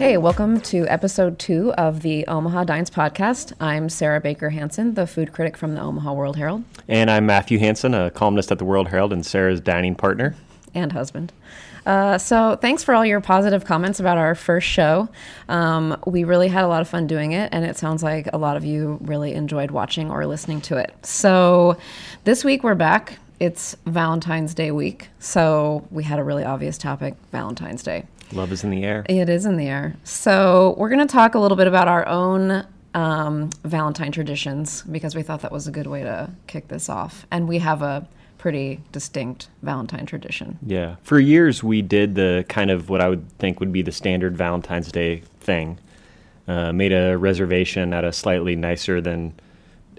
Hey, welcome to episode two of the Omaha Dines podcast. I'm Sarah Baker Hansen, the food critic from the Omaha World Herald And I'm Matthew Hansen, a columnist at the World Herald and Sarah's dining partner. and husband. Uh, so, thanks for all your positive comments about our first show. Um, we really had a lot of fun doing it, and it sounds like a lot of you really enjoyed watching or listening to it. So, this week we're back. It's Valentine's Day week, so we had a really obvious topic Valentine's Day. Love is in the air. It is in the air. So, we're going to talk a little bit about our own um, Valentine traditions because we thought that was a good way to kick this off. And we have a pretty distinct Valentine tradition. Yeah. For years, we did the kind of what I would think would be the standard Valentine's Day thing. Uh, made a reservation at a slightly nicer than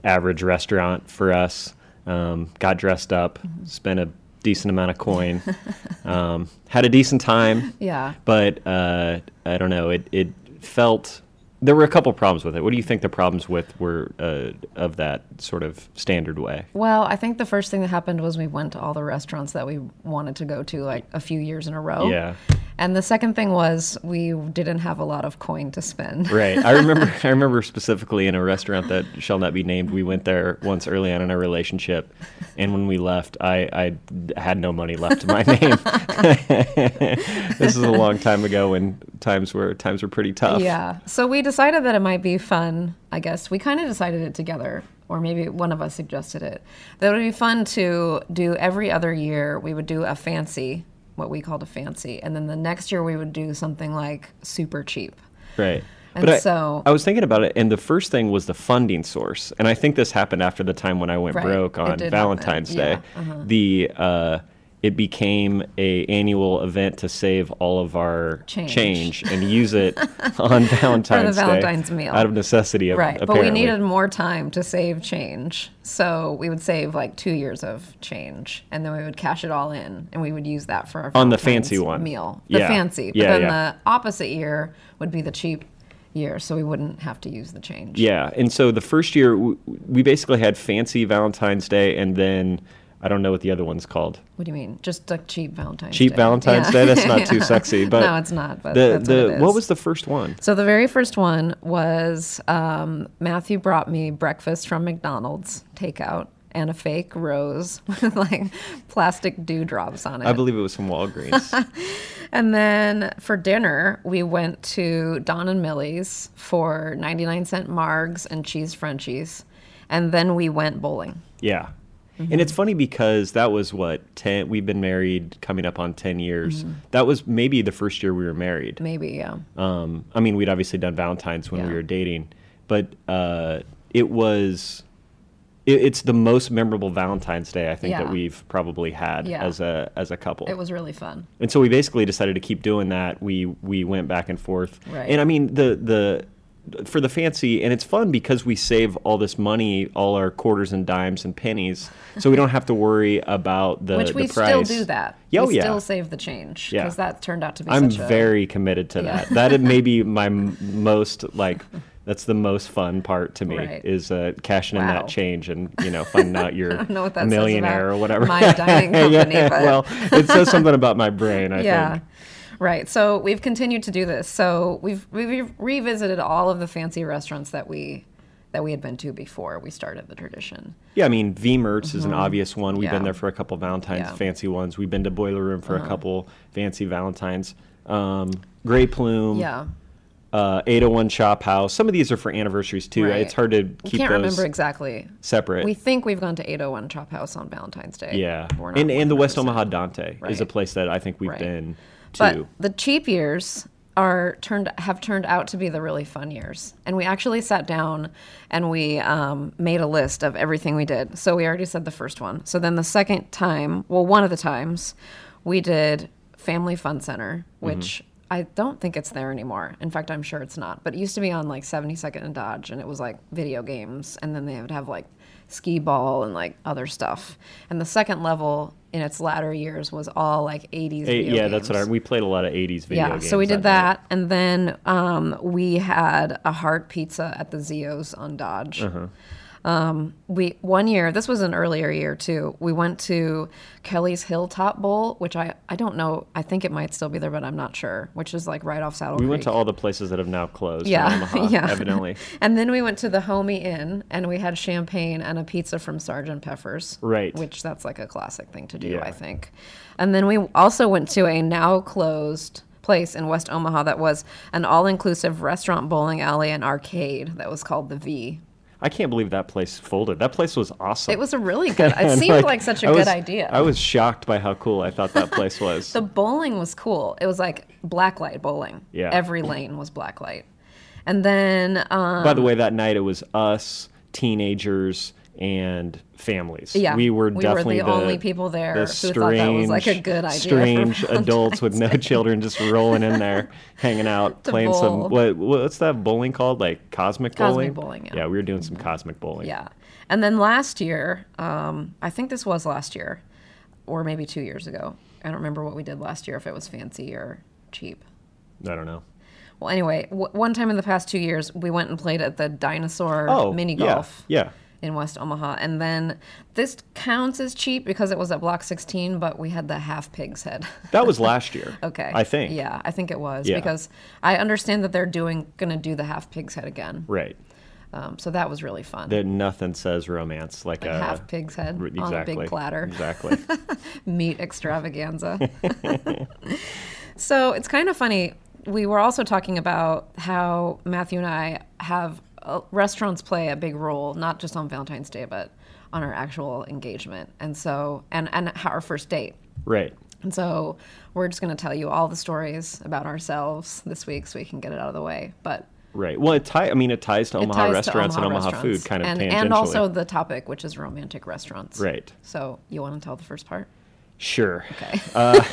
average restaurant for us. Um, got dressed up, spent a decent amount of coin, um, had a decent time. Yeah. But uh, I don't know. It it felt there were a couple problems with it. What do you think the problems with were uh, of that sort of standard way? Well, I think the first thing that happened was we went to all the restaurants that we wanted to go to like a few years in a row. Yeah. And the second thing was we didn't have a lot of coin to spend. Right. I remember. I remember specifically in a restaurant that shall not be named. We went there once early on in our relationship, and when we left, I, I had no money left to my name. this is a long time ago when times were times were pretty tough. Yeah. So we decided that it might be fun, I guess. We kind of decided it together, or maybe one of us suggested it. That it would be fun to do every other year, we would do a fancy, what we called a fancy. And then the next year, we would do something like super cheap. Right. And but I, so- I was thinking about it, and the first thing was the funding source, and I think this happened after the time when I went Right. broke on Valentine's happen. Day. Yeah, uh-huh. The uh, it became a annual event to save all of our Change. and use it on Valentine's Day Valentine's meal. out of necessity. Right. But we needed more time to save change. So we would save like two years of change. And then we would cash it all in. And we would use that for our On the fancy one. meal. The Yeah. fancy. But Yeah, then yeah. the opposite year would be the cheap year. So we wouldn't have to use the change. Yeah, and so the first year we basically had fancy Valentine's Day, and then I don't know what the other one's called. What do you mean? Just a cheap Valentine's Day. Cheap Day. Valentine's Yeah. Day. That's not too sexy, but no, it's not. But the that's the what, it what was the first one? So the very first one was um, Matthew brought me breakfast from McDonald's takeout and a fake rose with like plastic dewdrops on it. I believe it was from Walgreens. and then for dinner, we went to Don and Millie's for 99 cent margs and cheese Frenchies. And then we went bowling. yeah. Mm-hmm. And it's funny because that was what 10 we've been married coming up on 10 years. Mm-hmm. That was maybe the first year we were married. Maybe, yeah. Um, I mean, we'd obviously done Valentine's when we were dating, but uh, it was it, it's the most memorable Valentine's Day I think that we've probably had Yeah. as a as a couple. It was really fun. and so we basically decided to keep doing that. We we went back and forth, Right. and I mean the the for the fancy, and it's fun because we save all this money, all our quarters and dimes and pennies, so we don't have to worry about the Which we the price. still do that. Yeah, oh, we yeah. still save the change Yeah. because that turned out to be I'm such a very committed to Yeah. that. That may be my most like. That's the most fun part to me Right. is uh, cashing in that change and you know finding out you're don't know a millionaire or whatever. my dining company, yeah, but- well, it says something about my brain. I yeah. think. Right. So we've continued to do this. So we've we've revisited all of the fancy restaurants that we that we had been to before we started the tradition. Yeah, I mean, V Mertz is an obvious one. We've Mm-hmm. Yeah. been there for a couple Valentine's Yeah. Uh-huh. fancy ones. We've been to Boiler Room for a couple fancy Valentines. Um, Grey Plume, Yeah. uh, 801 Chop House. Some of these are for anniversaries too. Right. It's hard to keep. We can't remember exactly. separate. We think we've gone to 801 Chop House on Valentine's Day. yeah, and and the West Omaha Dante is a place that I think we've Right. been to. But the cheap years are turned have turned out to be the really fun years. And we actually sat down and we um, made a list of everything we did. So we already said the first one. So then the second time, well, one of the times, we did Family Fun Center, which I don't think it's there anymore. In fact, I'm sure it's not. But it used to be on like 72nd and Dodge, and it was like video games, and then they would have like skee ball and like other stuff. And the second level in its latter years was all like 80s. Eh, video yeah, that's what I, we played a lot of 80s video Yeah, games. so we did night. that, and then um, we had a heart pizza at the Zio's on Dodge. Uh-huh. Um, we one year, this was an earlier year too. We went to Kelly's Hilltop Bowl, which I I don't know. I think it might still be there, but I'm not sure. Which is like right off Saddle We Creek. went to all the places that have now closed. Yeah, Omaha, yeah. Evidently. And then we went to the Homie Inn and we had champagne and a pizza from Sergeant Peffer's. Right. Which that's like a classic thing to do, Yeah. I think. And then we also went to a now closed place in West Omaha that was an all inclusive restaurant, bowling alley, and arcade that was called the V. I can't believe that place folded. That place was awesome. It was a really good, it seemed like, such a I good was- idea. I was shocked by how cool I thought that place was. The bowling was cool. It was like blacklight bowling. Yeah. Every lane was blacklight. And then, um, By the way, that night it was us, teenagers, and families. Yeah, we were we were definitely the only people there the who thought that was, like, a strange- good idea Strange adults with no children just rolling in there, hanging out, playing bowl. some what what's that bowling called? Like cosmic bowling. Cosmic bowling, yeah. yeah, we were doing some cosmic bowling. Yeah. And then last year, um, I think this was last year, or maybe two years ago. I don't remember what we did last year, if it was fancy or cheap. I don't know. Well, anyway, w- one time in the past two years, we went and played at the Dinosaur Oh, Mini yeah, Golf Yeah. In West Omaha. And then this counts as cheap because it was at Block 16, but we had the half pig's head. That was last year. okay. I think. Yeah, I think it was Yeah. because I understand that they're doing going to do the half pig's head again. Right. Um, so that was really fun. That nothing says romance like a half pig's head r- on a big platter. Exactly. meat extravaganza. so it's kind of funny. We were also talking about how Matthew and I have uh, restaurants play a big role, not just on Valentine's Day, but on our actual engagement, and so and and our first date. right. And so we're just going to tell you all the stories about ourselves this week, so we can get it out of the way. But Right. Well, it tie. I mean, it ties to it Omaha ties to restaurants and Omaha restaurants. food, kind of and, tangentially. and also the topic, which is romantic restaurants. Right. So you want to tell the first part? Sure. Okay.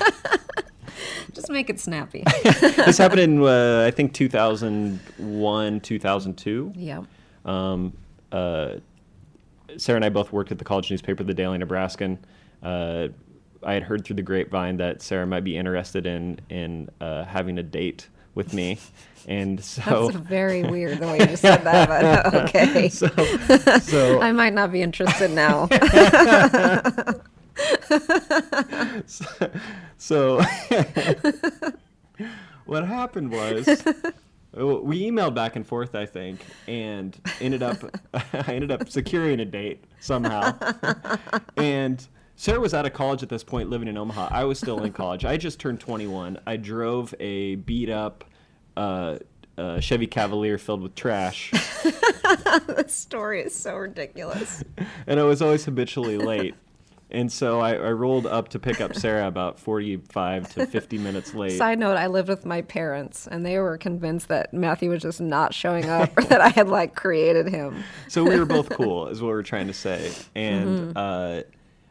Just make it snappy. this happened in uh, I think 2001, 2002. yeah. Um, uh, Sarah and I both worked at the college newspaper, the Daily Nebraskan. Uh, I had heard through the grapevine that Sarah might be interested in in uh, having a date with me, and so That's very weird the way you said that, but okay. so so I might not be interested now. So what happened was we emailed back and forth, I think, and ended up I ended up securing a date somehow. and Sarah was out of college at this point, living in Omaha. I was still in college. I just turned 21. I drove a beat up uh, uh, Chevy Cavalier filled with trash, the story is so ridiculous. and I was always habitually late. And so I, I rolled up to pick up Sarah about 45 to 50 minutes late. Side note, I lived with my parents and they were convinced that Matthew was just not showing up or that I had like created him. so we were both cool, is what we are trying to say. And Mm-hmm. uh,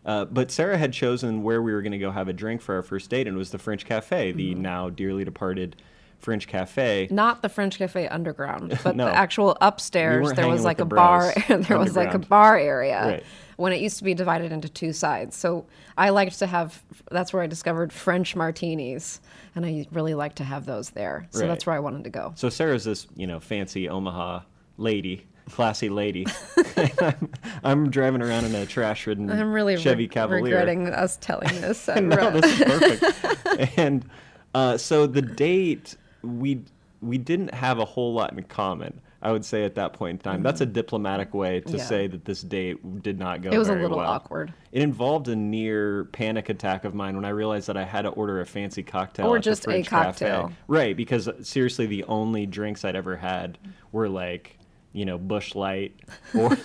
uh, but Sarah had chosen where we were going to go have a drink for our first date, and it was the French Cafe, the Mm-hmm. now dearly departed French Cafe. Not the French Cafe underground, but No. the actual upstairs. weren't There was like a bar. there was like a bar area Right. when it used to be divided into two sides. So I liked to have. That's where I discovered French martinis, and I really like to have those there. So Right. that's where I wanted to go. So Sarah's this, you know, fancy Omaha lady, classy lady. I'm, I'm driving around in a trash-ridden Chevy Cavalier. I'm really Chevy re- Cavalier. regretting us telling this. No, this is perfect. and uh, so the date, we we didn't have a whole lot in common. I would say at that point in time, that's a diplomatic way to Mm-hmm. Yeah. say that this date did not go. It was a little well. awkward. It involved a near panic attack of mine when I realized that I had to order a fancy cocktail Or just a French Cafe. cocktail. Right, because uh, seriously, the only drinks I'd ever had were like, you know, Busch Light, or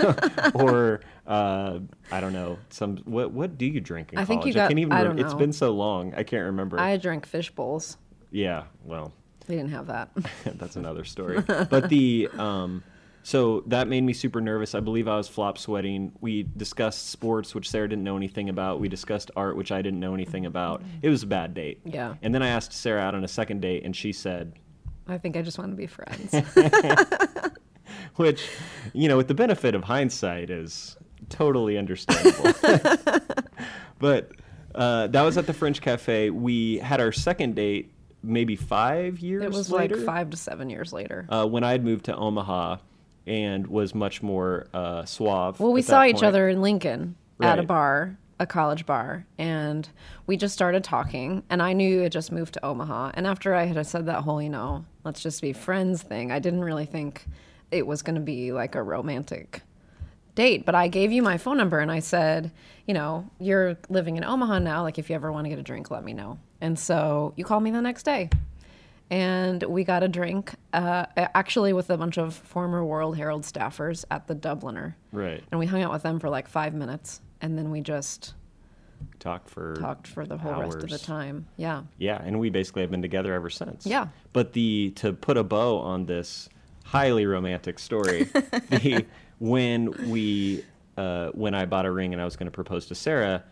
or uh, I don't know, some. What what do you drink in I college? think you got- can't even. I don't It's know. It's been so long, I can't remember. I drank fish bowls. yeah, well, We didn't have that. that's another story. but the um, so that made me super nervous. I believe I was flop sweating. We discussed sports, which Sarah didn't know anything about. We discussed art, which I didn't know anything about. It was a bad date. Yeah. And then I asked Sarah out on a second date, and she said, I think I just want to be friends. which, you know, with the benefit of hindsight, is totally understandable. but uh, that was at the French Cafe. We had our second date maybe five years it was later. like five to seven years later. uh, when I had moved to Omaha, and was much more uh, suave. Well, we saw each point. other in Lincoln at a bar, a college bar, and we just started talking. And I knew you had just moved to Omaha. And after I had said that whole, you know, let's just be friends thing, I didn't really think it was going to be like a romantic date. But I gave you my phone number and I said, you know, you're living in Omaha now. Like, if you ever want to get a drink, let me know. And so you called me the next day. And we got a drink, uh, actually, with a bunch of former World Herald staffers at the Dubliner Right. and we hung out with them for like five minutes and then we just Talked for talked for the whole rest of the time yeah Yeah, and we basically have been together ever since. Yeah. But the to put a bow on this highly romantic story, the when we uh, when I bought a ring and I was going to propose to Sarah,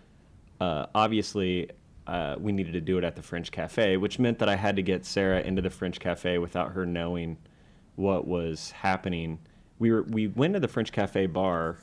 uh, obviously uh, we needed to do it at the French Cafe, which meant that I had to get Sarah into the French Cafe without her knowing what was happening. We were we went to the French Cafe bar.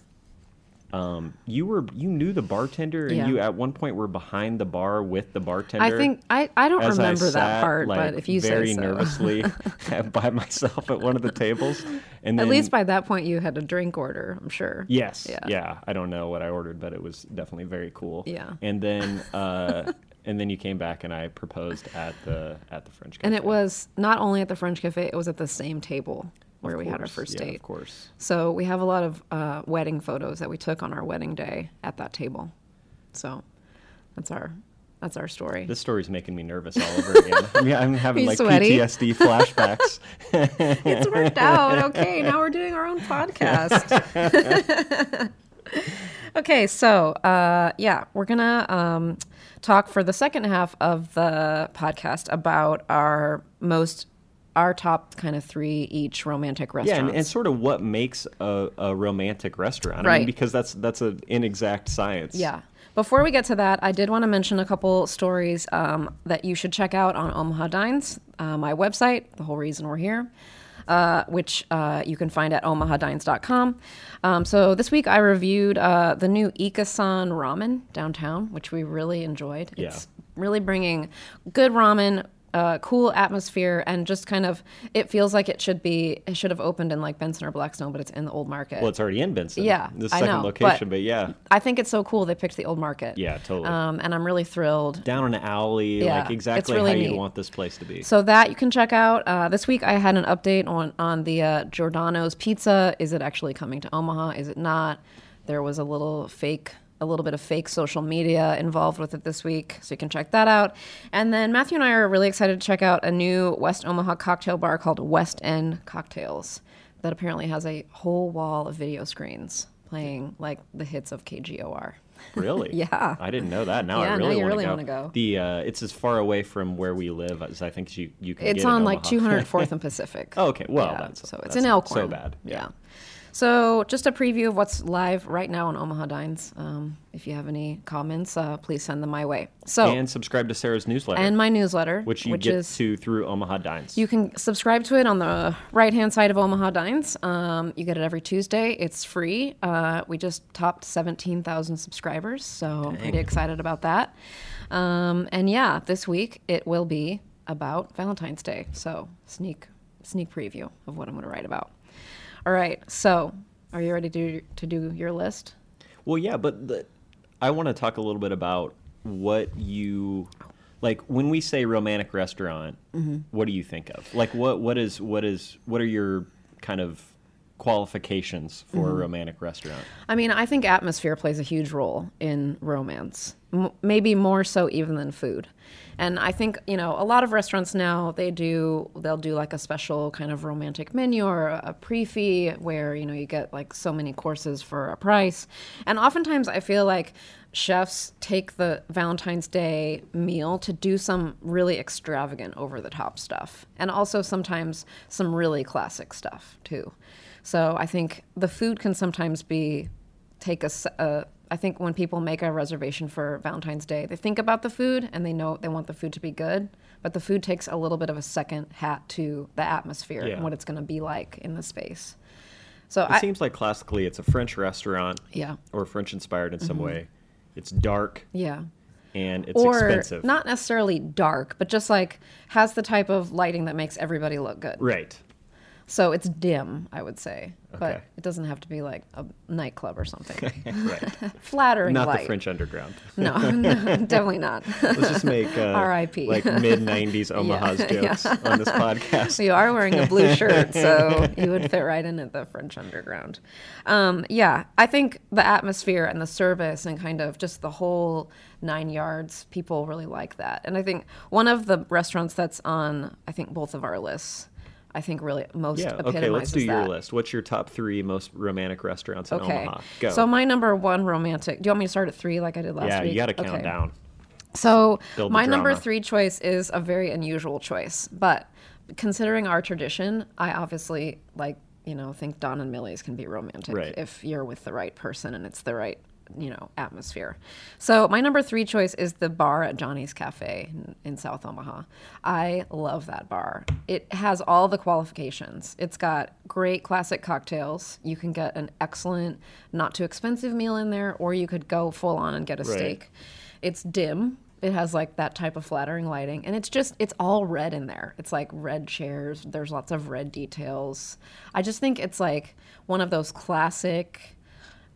Um, you were you knew the bartender, and Yeah. you at one point were behind the bar with the bartender. i think i, I don't as I remember that part like, but if you said very say so nervously by myself at one of the tables, and then at least by that point you had a drink order i'm sure yes, Yeah. yeah. I don't know what I ordered, but it was definitely very cool. Yeah. and then uh, and then you came back and I proposed at the at the French. Cafe. and it was not only at the french cafe it was at the same table where we had our first yeah, date Of course. so we have a lot of uh, wedding photos that we took on our wedding day at that table so that's our that's our story This story's making me nervous all over again. I mean, I'm having like sweaty? PTSD flashbacks. it's worked out. Okay, now we're doing our own podcast. okay, so uh, yeah, we're gonna um, talk for the second half of the podcast about our most, our top kind of three each romantic Yeah, restaurants. and, and sort of what makes a, a romantic restaurant. I mean, Right. because that's that's an inexact science. Yeah. Before we get to that, I did want to mention a couple stories um, that you should check out on Omaha Dines, uh, my website, the whole reason we're here, uh, which uh, you can find at omahadines.com. Um, so this week I reviewed uh, the new Ikasan ramen downtown, which we really enjoyed. Yeah. It's really bringing good ramen. Uh, cool atmosphere and just kind of it feels like it should be it should have opened in like Benson or Blackstone but it's in the old market. Well, it's already in Benson. Yeah, the I second know, location, but- but yeah, I think it's so cool they picked the old market. Yeah, totally. Um, and I'm really thrilled. down an alley, Yeah, like exactly really how you want this place to be. So that you can check out. Uh, this week I had an update on on the uh, Giordano's pizza. Is it actually coming to Omaha? Is it not? There was a little fake. A little bit of fake social media involved with it this week, so you can check that out. And then Matthew and I are really excited to check out a new West Omaha cocktail bar called West End Cocktails that apparently has a whole wall of video screens playing like the hits of KGOR. Really? Yeah. I didn't know that. Now Yeah, I really want really to wanna go. The uh, it's as far away from where we live as I think you you can. It's on like Omaha. 204th and Pacific. Oh, okay. Well, Yeah, that's so it's that's in Elkhorn. So bad. Yeah. So just a preview of what's live right now on Omaha Dines. Um, if you have any comments, uh, please send them my way. So and, subscribe to Sarah's newsletter, and my newsletter, which you get is to through Omaha Dines. you can subscribe to it on the right hand side of Omaha Dines. Um, you get it every Tuesday. It's free. Uh, we just topped 17,000 subscribers, so I'm pretty excited about that. Um, and yeah, this week it will be about Valentine's Day. So sneak sneak preview of what I'm going to write about. All right, so are you ready to to do your list? Well, yeah, but the, I want to talk a little bit about what you like when we say romantic restaurant. Mm-hmm. What do you think of? Like, what what is what is what are your kind of qualifications for Mm-hmm. a romantic restaurant? I mean, I think atmosphere plays a huge role in romance, M- maybe more so even than food. And I think you know a lot of restaurants now they do they'll do like a special kind of romantic menu or a prix fixe where you know you get like so many courses for a price. And oftentimes I feel like chefs take the Valentine's Day meal to do some really extravagant over the top stuff and also sometimes some really classic stuff too. So I think the food can sometimes be take a, a- I think when people make a reservation for Valentine's Day, they think about the food and they know they want the food to be good, but the food takes a little bit of a second hat to the atmosphere Yeah. and what it's going to be like in the space. So It I, seems like classically it's a French restaurant yeah, or French inspired in Mm-hmm. some way. It's dark yeah. and it's or expensive. not necessarily dark, but just like has the type of lighting that makes everybody look good. right. So it's dim, I would say, Okay. but it doesn't have to be like a nightclub or something. right. Flattering Not light. the French Underground. No, no, definitely not. Let's just make uh, R.I.P.. like mid '90s Omaha's Yeah, jokes on this podcast. you are wearing a blue shirt, so you would fit right in at the French Underground. Um, yeah, I think the atmosphere and the service and kind of just the whole nine yards, people really like that. And I think one of the restaurants that's on, I think both of our lists, I think really most Yeah. Okay. Let's do your that. list. What's your top three most romantic restaurants in Okay. Omaha? Go. So my number one romantic. Do you want me to start at three like I did last yeah, week? you got to count Okay. down. So Build my number three choice is a very unusual choice, but considering our tradition, I obviously like you know think Don and Millie's can be romantic Right. if you're with the right person and it's the right you know atmosphere. So my number three choice is the bar at Johnny's Cafe in, in South Omaha. I love that bar. It has all the qualifications. It's got great classic cocktails. You can get an excellent, not too expensive meal in there, or you could go full on and get a Right. steak. It's dim. It has like that type of flattering lighting, and it's just it's all red in there. It's like red chairs. There's lots of red details. I just think it's like one of those classic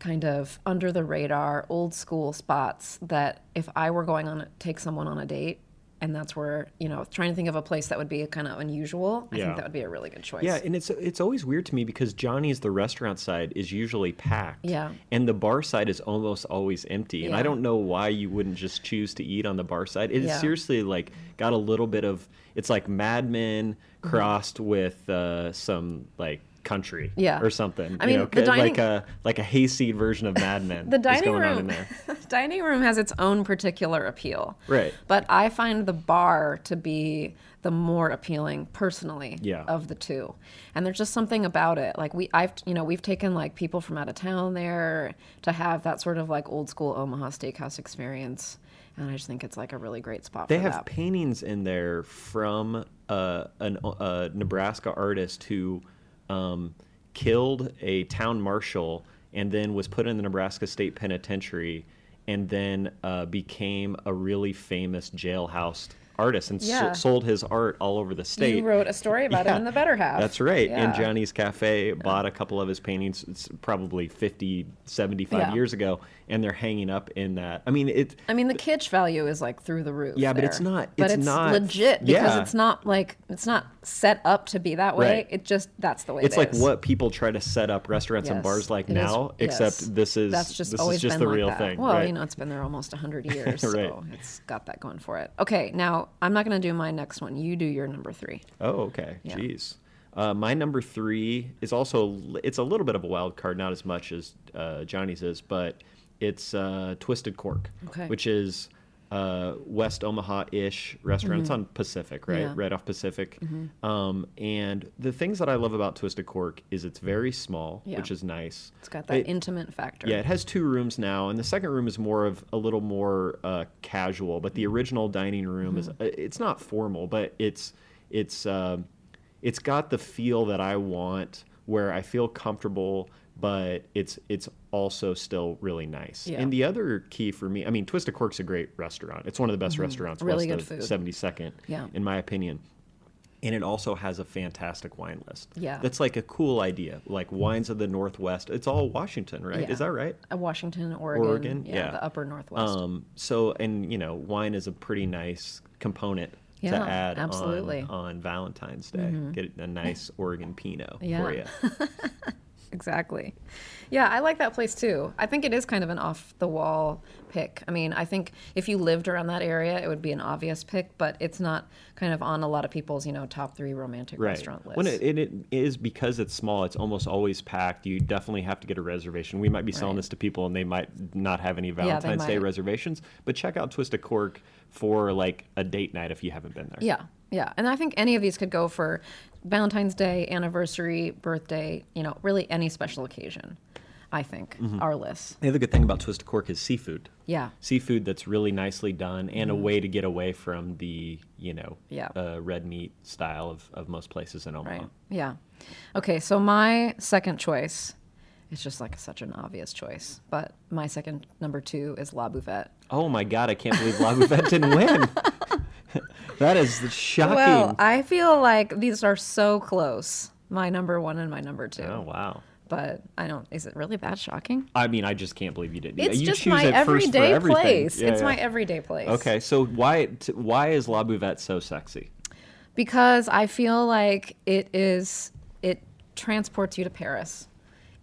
kind of under the radar old school spots that if I were going on take someone on a date and that's where you know trying to think of a place that would be kind of unusual I Yeah. think that would be a really good choice Yeah, and it's it's always weird to me because Johnny's the restaurant side is usually packed. Yeah. And the bar side is almost always empty. And I don't know why you wouldn't just choose to eat on the bar side. It's Yeah. seriously like got a little bit of it's like Mad Men Mm-hmm. crossed with uh, some like country Yeah. or something. I you mean, know, the like a like a hayseed version of Mad Men the dining going on in room there. dining room has its own particular appeal Right. but i find the bar to be the more appealing personally Yeah. of the two and there's just something about it like we i've you know we've taken like people from out of town there to have that sort of like old school omaha steakhouse experience and i just think it's like a really great spot They have that paintings in there from uh, an, a Nebraska artist who um, killed a town marshal and then was put in the Nebraska State Penitentiary and then uh, became a really famous jailhouse artist and Yeah. sold his art all over the state. you wrote a story about Yeah, it in the better half That's right. And Johnny's Cafe bought a couple of his paintings it's probably 50, 75 Yeah. years ago, and they're hanging up in that. I mean, it. I mean, the kitsch value is like through the roof. Yeah, but it's not- But it's it's not- legit because yeah. it's not like it's not set up to be that way. Right. It just that's the way It's it like is. what people try to set up restaurants and bars like it is- now, yes. except this is that's just this always is just been the like real that. thing. Well, right? you know, it's been there almost hundred years, Right. so it's got that going for it. Okay, now I'm not going to do my next one. You do your number three. Oh, okay. Yeah. Jeez. Uh, my number three is also it's a little bit of a wild card, not as much as uh, Johnny's is, but it's uh, Twisted Cork, Okay. which is uh, West Omaha-ish restaurant. It's on Pacific, right? Mm-hmm. Yeah. Right off Pacific. Um, and the things that I love about Twisted Cork is it's very small, Yeah. which is nice. It's got that It- intimate factor. Yeah, it has two rooms now, and the second room is more of a little more uh, casual. But the original dining room is Mm-hmm. uh, it's not formal, but it's it's um it's got the feel that I want, where I feel comfortable, but it's it's also still really nice. Yeah. And the other key for me, I mean, Twisted Cork's a great restaurant. It's one of the best restaurants Mm-hmm. Really west good of food. 72nd, Yeah. in my opinion. And it also has a fantastic wine list. Yeah. That's like a cool idea. Like wines of the Northwest. It's all Washington, right? Yeah. Is that right? Uh, Washington, Oregon, Oregon, yeah, yeah. the upper northwest. Um, so, and you know, wine is a pretty nice component to add absolutely. Mm-hmm. on, on Valentine's Day. Get a nice Oregon Pinot Yeah. for you. Exactly. Yeah, I like that place too. I think it is kind of an off the wall pick. I mean, I think if you lived around that area, it would be an obvious pick, but it's not kind of on a lot of people's, you know, top three romantic Right. restaurant list. When it, it, it is because it's small, it's almost always packed. You definitely have to get a reservation. We might be selling Right. this to people and they might not have any Valentine's Day might. reservations, but check out Twisted Cork for like a date night if you haven't been there. yeah, yeah. And I think any of these could go for Valentine's Day, anniversary, birthday, you know, really any special occasion. I think Mm-hmm. our list. The other good thing about Twisted Cork is seafood. Yeah. seafood that's really nicely done and a way to get away from the you know Mm-hmm. Yeah. uh, red meat style of, of most places in Omaha. Right. Yeah. Okay, so my second choice it's just like such an obvious choice, but my second number two is La Buvette. Oh my god, I can't believe La Buvette didn't win. that is shocking. Well, I feel like these are so close my number one and my number two. Oh wow. But I don't. Is it really that shocking? I mean, I just can't believe you didn't. It's you just my it first for everyday place. Yeah, it's yeah. my everyday place. Okay, so why why is La Buvette so sexy? because I feel like it is it transports you to Paris.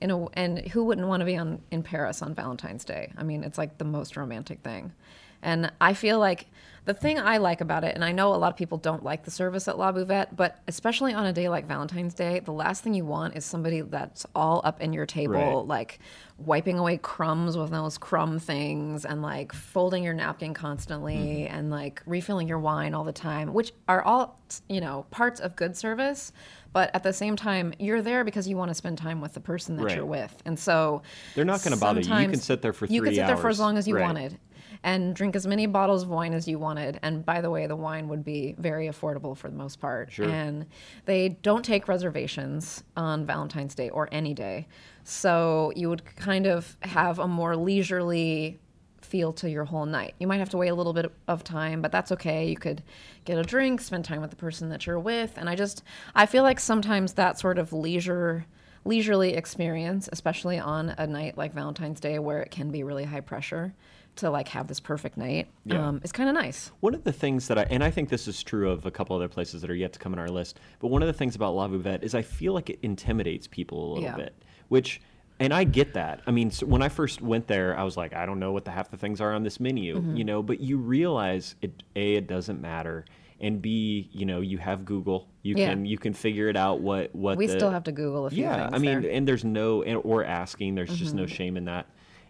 In a, and who wouldn't want to be on in Paris on Valentine's Day? I mean, it's like the most romantic thing. And I feel like the thing I like about it, and I know a lot of people don't like the service at La Buvette, but especially on a day like Valentine's Day, the last thing you want is somebody that's all up in your table, Right. like wiping away crumbs with those crumb things and like folding your napkin constantly mm-hmm. and like refilling your wine all the time, which are all, you know, parts of good service. But at the same time, you're there because you want to spend time with the person that Right. you're with. And so They're not gonna bother you. You can sit there for three You can sit there for as long as you Right. wanted and drink as many bottles of wine as you wanted. And by the way, the wine would be very affordable for the most part. Sure. And they don't take reservations on Valentine's Day or any day. So you would kind of have a more leisurely feel to your whole night. You might have to wait a little bit of time, but that's okay. You could get a drink, spend time with the person that you're with, and I just I feel like sometimes that sort of leisure leisurely experience, especially on a night like Valentine's Day where it can be really high pressure to like have this perfect night, Yeah. um, is kind of nice. One of the things that I, and I think this is true of a couple other places that are yet to come on our list, but one of the things about La Buvette is I feel like it intimidates people a little Yeah. bit, which, and I get that. I mean, so when I first went there, I was like, I don't know what the half the things are on this menu, Mm-hmm. you know, but you realize it, A, it doesn't matter. And B, you know, you have Google. You Yeah. can you can figure it out what what We the, still have to Google a few yeah, things. I mean, there. Mm-hmm. and there's no and, or asking. There's just no shame in that.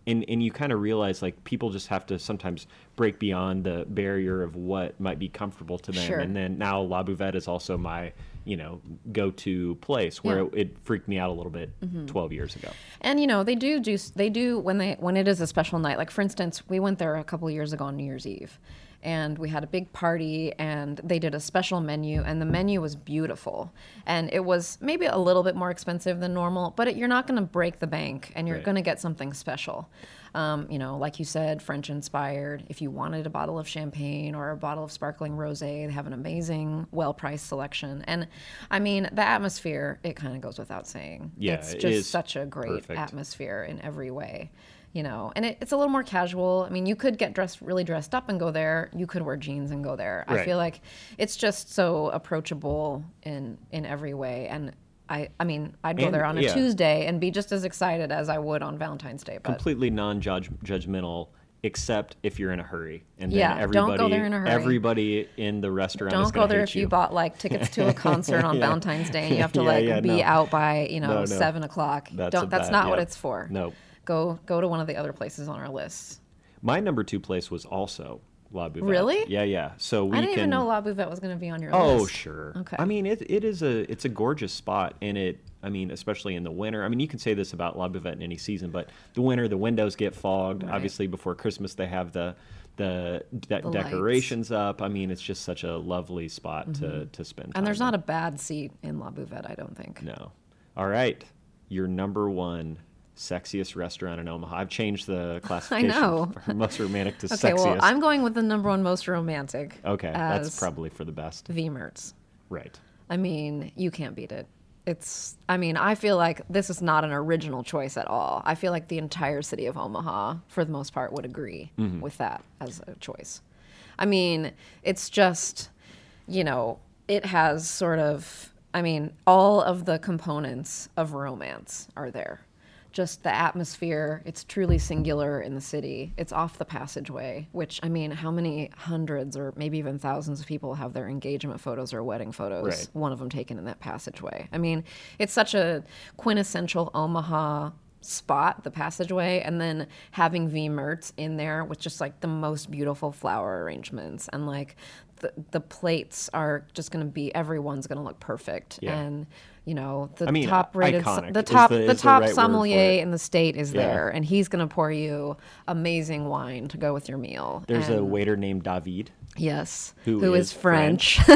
And and you kind of realize like people just have to sometimes break beyond the barrier of what might be comfortable to them. Sure. And then now La Buvette is also my you know go to place where Yeah. Mm-hmm. it, it freaked me out a little bit 12 years ago. And you know they do do they do when they when it is a special night. Like for instance, we went there a couple years ago on New Year's Eve, and we had a big party, and they did a special menu, and the menu was beautiful, and it was maybe a little bit more expensive than normal, but it, you're not going to break the bank, and you're Right. going to get something special. Um, you know, like you said, French inspired. If you wanted a bottle of champagne or a bottle of sparkling rosé, they have an amazing, well priced selection. And I mean, the atmosphere, it kind of goes without saying. Yeah, it's just is such a great perfect. atmosphere in every way you know and it, it's a little more casual i mean you could get dressed really dressed up and go there you could wear jeans and go there i feel like it's just so approachable in in every way and i i mean i'd go And- there on a yeah. tuesday and be just as excited as i would on valentine's day but Completely non-judgmental. Except if you're in a hurry, and then Yeah, don't everybody, go there in a hurry. everybody in the restaurant don't go there if you bought like tickets to a concert on Yeah. valentine's day and you have to like be no. out by you know No, no. seven o'clock That's don't that's bad- not what it's for Nope. Go go to one of the other places on our list My number two place was also La Buvette. Really? Yeah, yeah. So we i didn't can. even know la buvette was going to be on your Oh, list Oh, sure. Okay. I mean, it, it is a it's a gorgeous spot, and it. I mean, especially in the winter. I mean, you can say this about La Buvette in any season, but the winter, the windows get fogged. Right. Obviously, before Christmas, they have the the, de- The decorations up. I mean, it's just such a lovely spot to to spend. Mm-hmm. And there's time not a bad seat in La Buvette, I don't think. no. All right, your number one sexiest restaurant in Omaha. I've changed the classification I know. from most romantic to Okay, sexiest. well, I'm going with the number one most romantic. okay, that's probably for the best. V Mertz. Right. I mean, you can't beat it. It's, I mean, I feel like this is not an original choice at all. I feel like the entire city of Omaha, for the most part, would agree Mm-hmm. with that as a choice. I mean, it's just, you know, it has sort of, I mean, all of the components of romance are there. Just the atmosphere, it's truly singular in the city. It's off the passageway, which, I mean, how many hundreds or maybe even thousands of people have their engagement photos or wedding photos? Right. one of them taken in that passageway. I mean, it's such a quintessential Omaha spot, the passageway, and then having V Mertz in there with just like the most beautiful flower arrangements and like the, the plates are just going to be everyone's going to look perfect Yeah. and you know the I mean, top uh, rated the top the- the, is the top right sommelier in the state is Yeah. there and he's going to pour you amazing wine to go with your meal There's a waiter named David. Yes, Who who is is, French.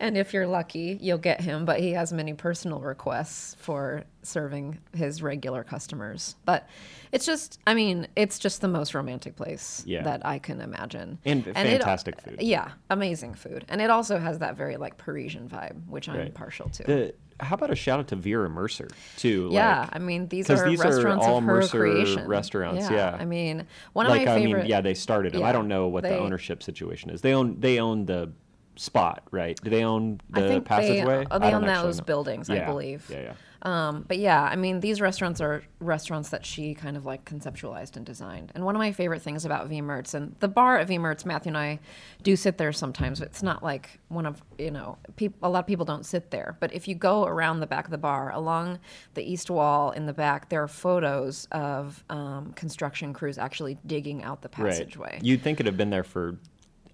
and if you're lucky, you'll get him, but he has many personal requests for serving his regular customers. But it's just, I mean, it's just the most romantic place Yeah. that I can imagine. And it- fantastic food. Yeah, amazing food. And it also has that very like Parisian vibe, which I'm Right. partial to. The how about a shout out to Vera Mercer too? Yeah, like- I mean these are these are restaurants all of her Mercer creation. restaurants, yeah. I mean one like of my I favorite. mean, yeah, they started them. Yeah, I don't know what the ownership situation is. They own they own the spot, right? Do they own I the think passageway? they, oh, they I own those know. buildings, I believe. Yeah, yeah. Um, but yeah, I mean, these restaurants are restaurants that she kind of like conceptualized and designed. And one of my favorite things about V Mertz and the bar at V Mertz, Matthew and I do sit there sometimes. But it's not like one of you know, peop a lot of people don't sit there. But if you go around the back of the bar, along the east wall in the back, there are photos of um, construction crews actually digging out the passageway. Right. You'd think it'd have been there for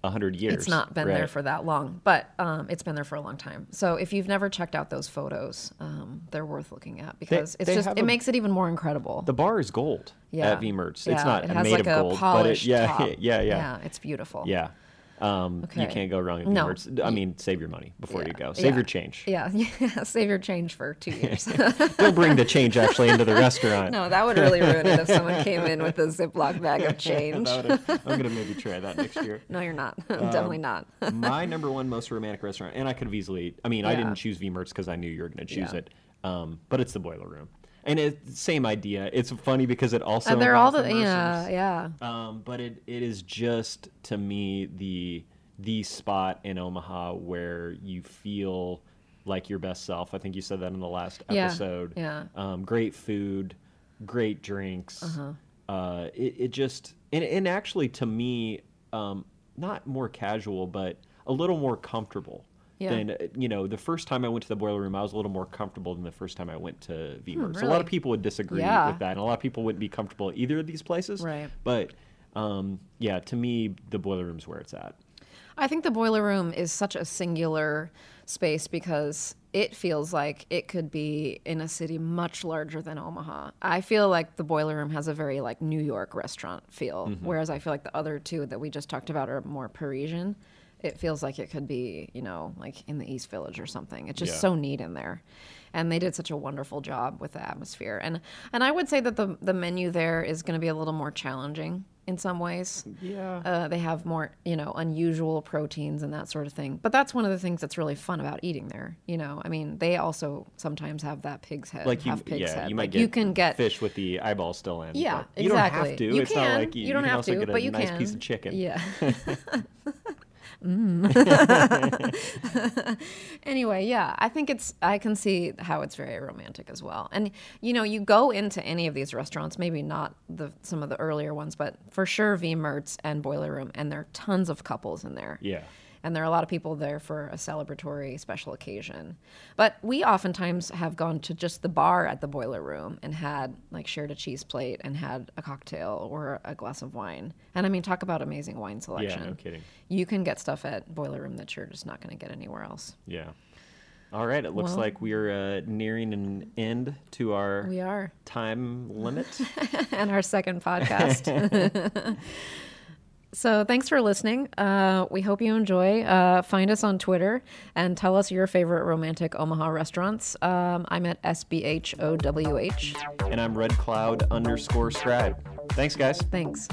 a hundred years. It's not been there for that long, but um, it's been there for a long time. So if you've never checked out those photos, um, they're worth looking at because it's they just it a- makes it even more incredible. The bar is gold yeah, at V Mertz. Yeah, It's not it has made like of a gold, but it, yeah, yeah, yeah, yeah, it's beautiful. Yeah. Um, You can't go wrong No. Mertz. I mean, save your money before you go. Save yeah. your change. Yeah, yeah, save your change for two years. Don't bring the change actually into the restaurant. no, that would really ruin it if someone came in with a Ziploc bag of change. I'm gonna maybe try that next year. No, you're not. Um, Definitely not. my number one most romantic restaurant, and I could have easily. I mean, I didn't choose V Mertz because I knew you were going to choose Yeah. it. Um, but it's the Boiler Room, and it's same idea. It's funny because it also and they're all the yeah, yeah. Um, but it, it is just to me the the spot in Omaha where you feel like your best self. I think you said that in the last Yeah, episode. yeah. Um, great food, great drinks. Uh-huh. Uh, it, it just and, and actually to me, um, not more casual, but a little more comfortable. Yeah. Than uh, you know, the first time I went to the boiler room, I was a little more comfortable than the first time I went to V Mertz. A lot Hmm, of people would disagree Yeah. with that, and a lot of people wouldn't be comfortable at either of these places. Right. But um, yeah, to me, the boiler room's where it's at. I think the boiler room is such a singular space because it feels like it could be in a city much larger than Omaha. I feel like the boiler room has a very like New York restaurant feel, whereas I feel like the other two that we just talked about are more Parisian. It feels like it could be, you know, like in the East Village or something. It's just Yeah. so neat in there. And they did such a wonderful job with the atmosphere. And and I would say that the the menu there is going to be a little more challenging in some ways. Yeah. Uh, they have more, you know, unusual proteins and that sort of thing. But that's one of the things that's really fun about eating there. You know, I mean, they also sometimes have that pig's head, like you, pig's yeah, head. you might Like, get you can get fish with the eyeball still in. Yeah, but you don't have to. You it's can. not like you, You don't have to, get a but you nice can. piece of chicken. Yeah. Mm. anyway, yeah, I think it's, I can see how it's very romantic as well. And, you know, you go into any of these restaurants, maybe not the some of the earlier ones, but for sure V Mertz and Boiler Room, and there are tons of couples in there. Yeah. And there are a lot of people there for a celebratory special occasion. But we oftentimes have gone to just the bar at the boiler room and had like shared a cheese plate and had a cocktail or a glass of wine. And I mean, talk about amazing wine selection. Yeah, no kidding. You can get stuff at boiler room that you're just not going to get anywhere else. Yeah. All right. It looks Well- like we're uh, nearing an end to our We are. time limit. and our second podcast. so thanks for listening. Uh, we hope you enjoy. Uh, find us on Twitter and tell us your favorite romantic Omaha restaurants. Um, I'm at SBHOWH. and I'm Red Cloud underscore scribe. Thanks, guys. Thanks.